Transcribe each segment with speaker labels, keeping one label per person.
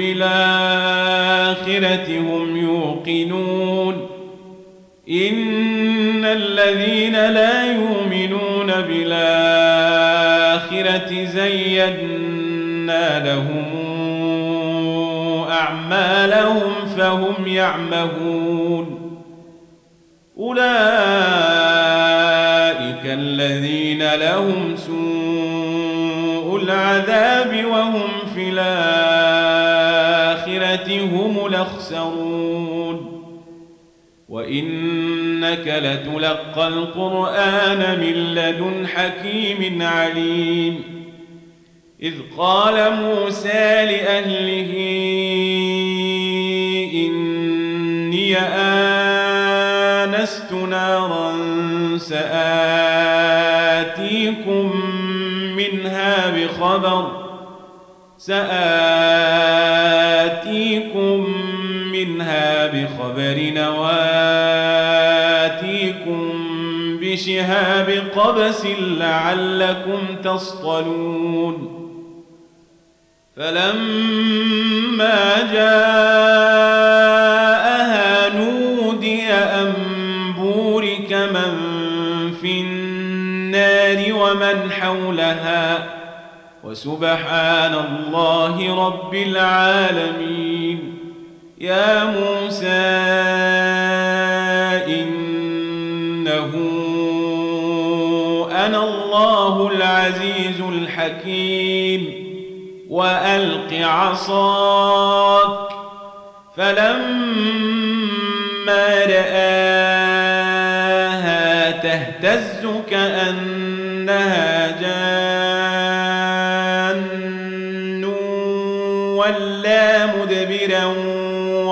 Speaker 1: بالآخرة هم يوقنون إن الذين لا يؤمنون بالآخرة زينا لهم أعمالهم فهم يعمهون أولئك هم الأخسرون وإنك لتلقى القرآن من لدن حكيم عليم. إذ قال موسى لأهله إني آنست نارا سآتيكم منها بخبر سآتيكم بخبر نواتيكم بشهاب قبس لعلكم تصطلون فلما جاءها نودي أن بورك من في النار ومن حولها وسبحان الله رب العالمين يا موسى إنه أنا الله العزيز الحكيم وألق عصاك فلما رآها تهتز كأنها جان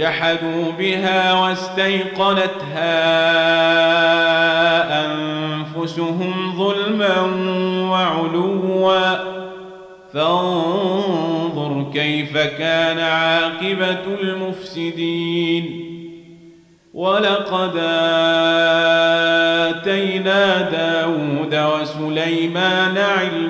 Speaker 1: وجحدوا بها واستيقنتها أنفسهم ظلما وعلوا. فانظر كيف كان عاقبة المفسدين. ولقد آتينا داود وسليمان علما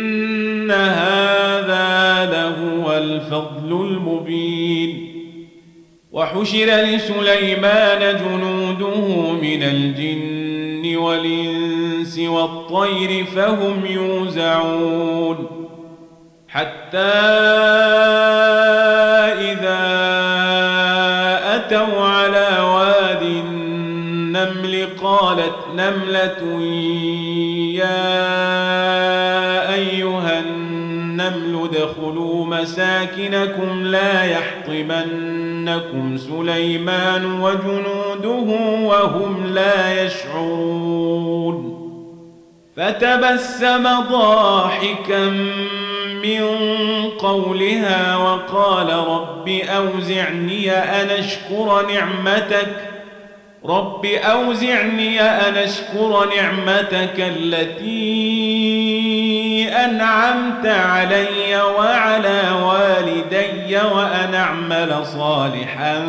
Speaker 1: هذا لهو الفضل المبين. وحشر لسليمان جنوده من الجن والإنس والطير فهم يوزعون. حتى إذا أتوا على واد النمل قالت نملة يا النمل ادخلوا مساكنكم لا يحطمنكم سليمان وجنوده وهم لا يشعرون فتبسم ضاحكا من قولها وقال رب أوزعني أن أشكر نعمتك رب أوزعني أن أشكر نعمتك التي أنعمت علي وعلى والدي وأن أعمل صالحا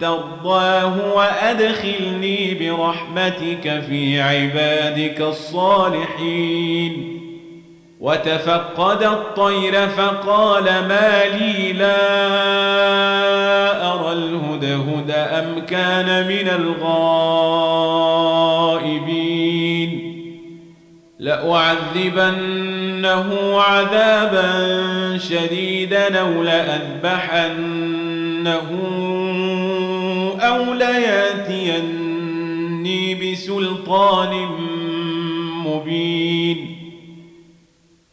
Speaker 1: ترضاه وأدخلني برحمتك في عبادك الصالحين. وتفقد الطير فقال ما لي لا أرى الهدهد أم كان من الغائبين لأعذبنه عذابا شديدا أو لأذبحنه أو ليأتيني بسلطان مبين.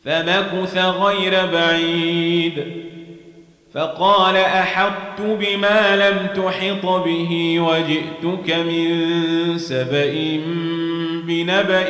Speaker 1: فمكث غير بعيد. فقال أحطت بما لم تحط به وجئتك من سبأ بنبأ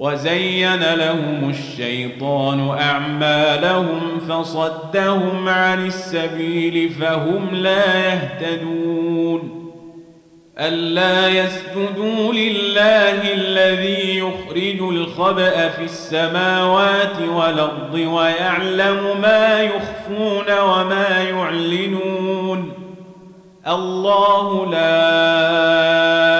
Speaker 1: وزين لهم الشيطان أعمالهم فصدهم عن السبيل فهم لا يهتدون ألا يسجدوا لله الذي يخرج الخبأ في السماوات والأرض ويعلم ما يخفون وما يعلنون الله لا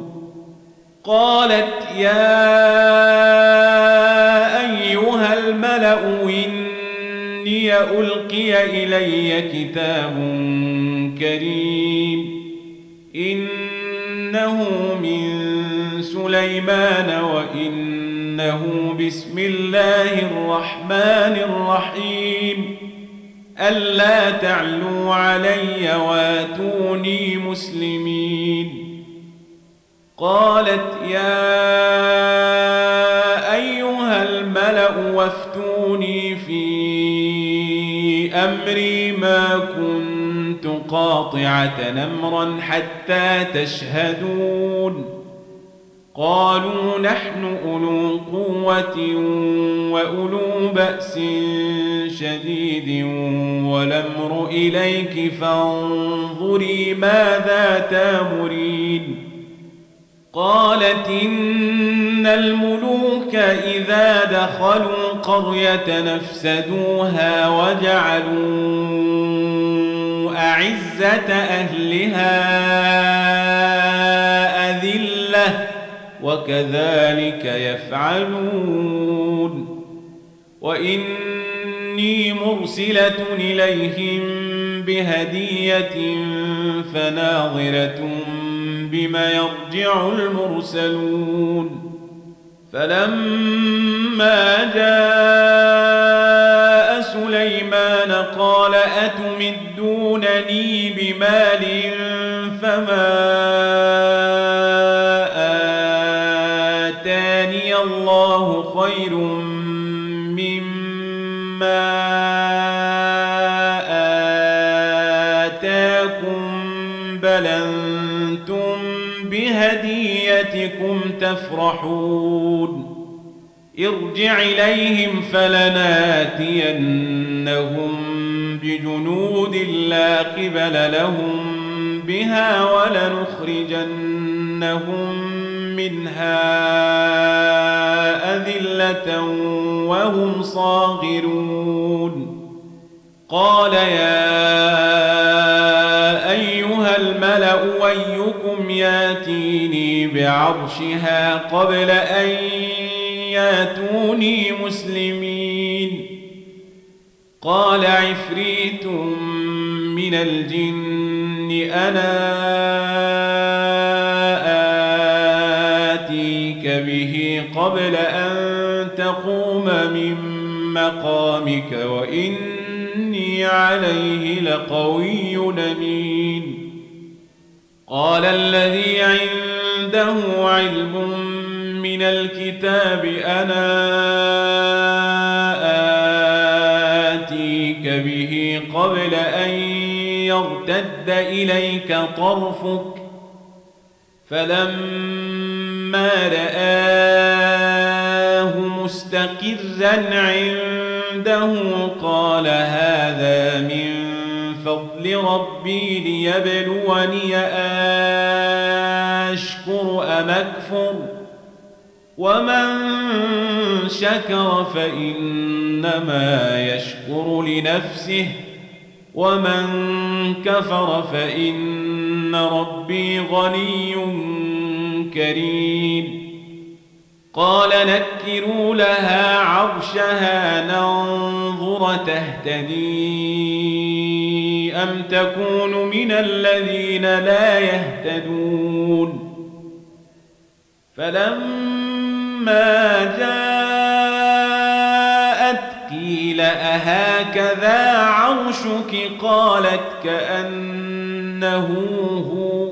Speaker 1: قالت يا أيها الملأ إني ألقي إلي كتاب كريم إنه من سليمان وإنه بسم الله الرحمن الرحيم ألا تعلوا علي واتوني مسلمين قالت يا أيها الملأ وافتوني في أمري ما كنت قاطعة نمرا حتى تشهدون. قالوا نحن أولو قوة وأولو بأس شديد والأمر إليك فانظري ماذا تامرين. قالت إن الملوك إذا دخلوا قرية نفسدوها وجعلوا أعزة أهلها أذلة وكذلك يفعلون. وإني مرسلة إليهم بهدية فناظرة بما يرجع المرسلون. فلما جاء سليمان قال أتمدونني بمال فما بكم تفرحون. ارجع إليهم فلناتينهم بجنود لا قبل لهم بها ولنخرجنهم منها أذلة وهم صاغرون. قال يا أيها الملأ أيكم ياتيني بعرشها قبل أن ياتوني مسلمين. قال عفريت من الجن أنا آتيك به قبل أن تقوم من مقامك وإني عليه لقوي أمين. قال الذي عنده علم من الكتاب. أنا آتيك به قبل أن يرتد إليك طرفك. فلما رآه مستقرا عنده قال هذا من فضل ربي ليبلوني أشكر أم أكفر؟ ومن شكر فإنما يشكر لنفسه. ومن كفر فإن ربي غني كريم. قال نكروا لها عرشها ننظر تهتدي أم تكون من الذين لا يهتدون. فلما جاءت قيل أهكذا عرشك؟ قالت كأنه هو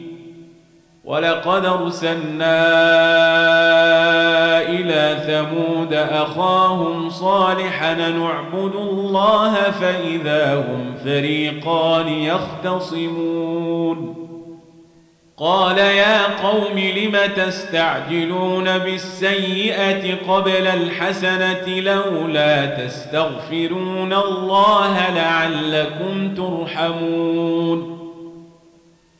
Speaker 1: ولقد أرسلنا إلى ثمود أخاهم صالحا نعبد الله فإذا هم فريقان يختصمون. قال يا قوم لم تستعجلون بالسيئة قبل الحسنة لولا تستغفرون الله لعلكم ترحمون.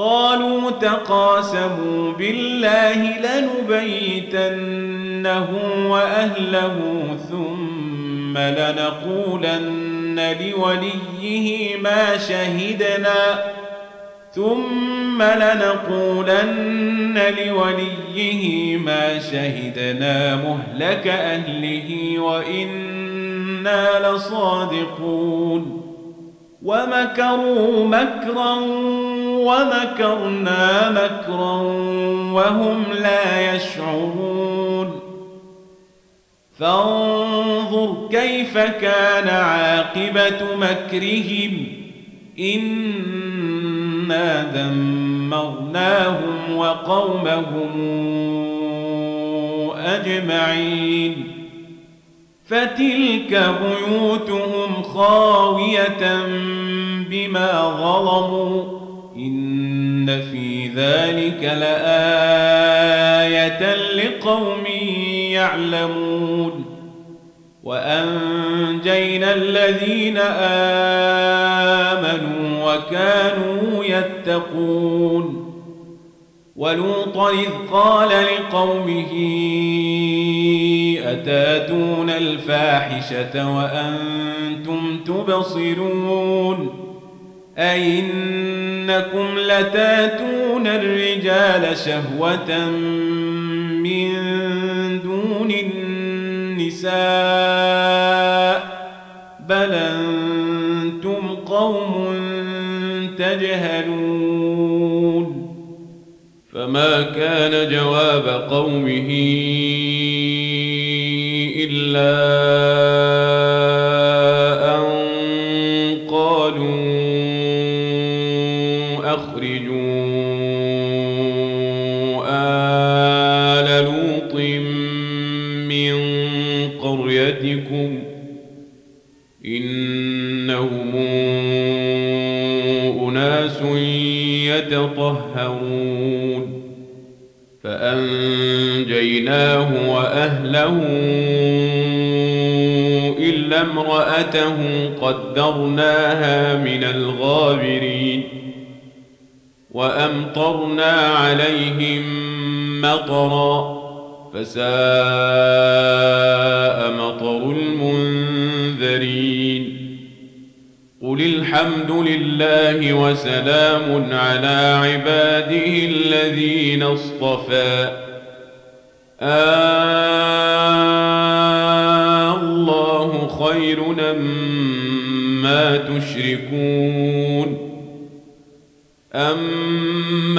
Speaker 1: قالوا تقاسموا بالله لنبيتنه وأهله ثم لنقولن لوليه ما شهدنا ثم لنقولن لوليه ما شهدنا مهلك أهله وإنا لصادقون ومكروا مكرا ومكرنا مكرا وهم لا يشعرون. فانظر كيف كان عاقبة مكرهم. إنا دمرناهم وقومهم أجمعين. فتلك بيوتهم خاوية بما ظلموا. في ذلك لآية لقوم يعلمون وأنجينا الذين آمنوا وكانوا يتقون ولوطا إذ قال لقومه أتاتون الفاحشة وأنتم تبصرون أئنكم لتاتون الرجال شهوة من دون النساء بل أنتم قوم تجهلون
Speaker 2: فما كان جواب قومه إلا أخرجوا آل لوط من قريتكم إنهم أناس يتطهرون فأنجيناه وأهله إلا امرأته قدرناها من الغابرين وأمطرنا عليهم مطرا فساء مطر المنذرين. قل الحمد لله وسلام على عباده الذين اصطفى. آه الله خير ما تشركون.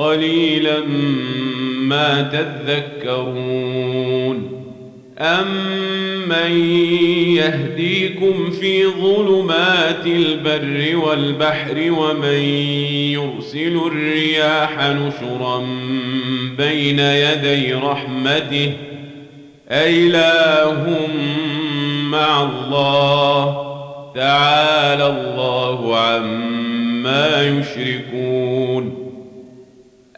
Speaker 2: قليلا ما تذكرون أمن يهديكم في ظلمات البر والبحر ومن يرسل الرياح نشرا بين يدي رحمته أإله مع الله تعالى الله عما يشركون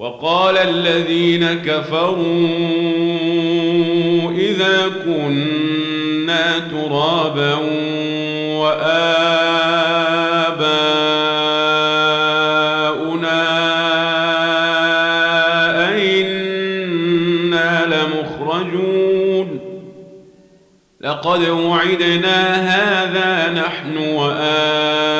Speaker 2: وقال الذين كفروا إذا كنا ترابا وآباؤنا أئنا لمخرجون. لقد وعدنا هذا نحن وآباؤنا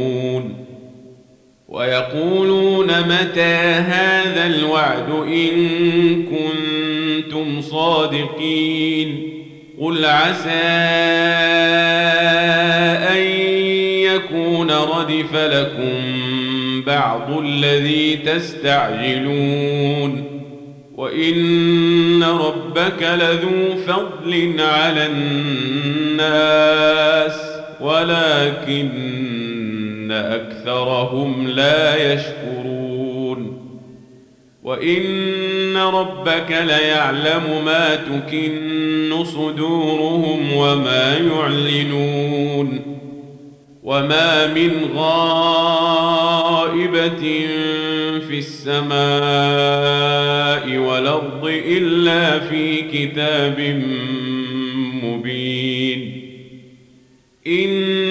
Speaker 2: ويقولون متى هذا الوعد إن كنتم صادقين قل عسى أن يكون ردف لكم بعض الذي تستعجلون وإن ربك لذو فضل على الناس ولكن أكثرهم لا يشكرون. وإن ربك ليعلم ما تكن صدورهم وما يعلنون. وما من غائبة في السماء والأرض إلا في كتاب مبين. إن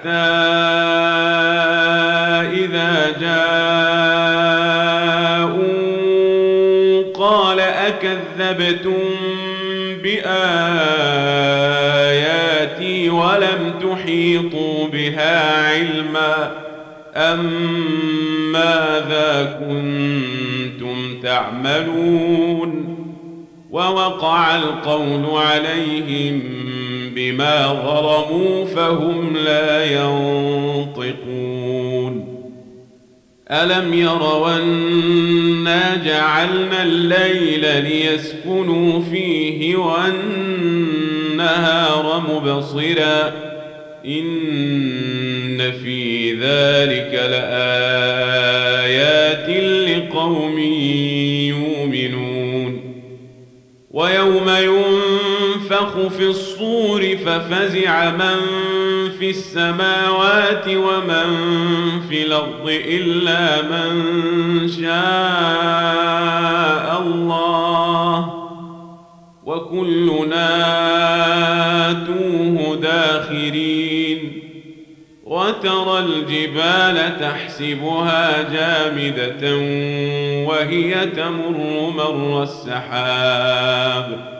Speaker 2: حتى إذا جاءوا قال أكذبتم بآياتي ولم تحيطوا بها علما أم ماذا كنتم تعملون ووقع القول عليهم بما ظلموا فهم لا ينطقون. ألم يروا أنا جعلنا الليل ليسكنوا فيه والنهار مبصرا. إن في ذلك لآيات لقوم يؤمنون. ويوم ينفخ في الصور ففزع من في السماوات ومن في الأرض إلا من شاء الله وكلنا توه داخرين وترى الجبال تحسبها جامدة وهي تمر مر السحاب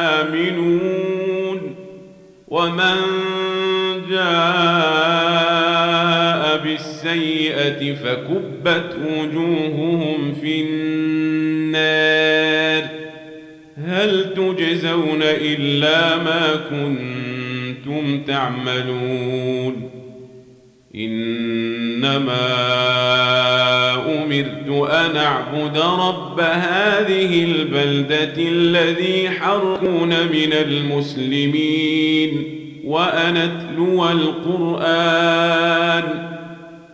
Speaker 2: جاء بالسيئة فكبت وجوههم في النار. هل تجزون إلا ما كنتم تعملون؟ إنما أمرت أن أعبد رب هذه البلدة الذي حرون من المسلمين وأن أتلو القرآن.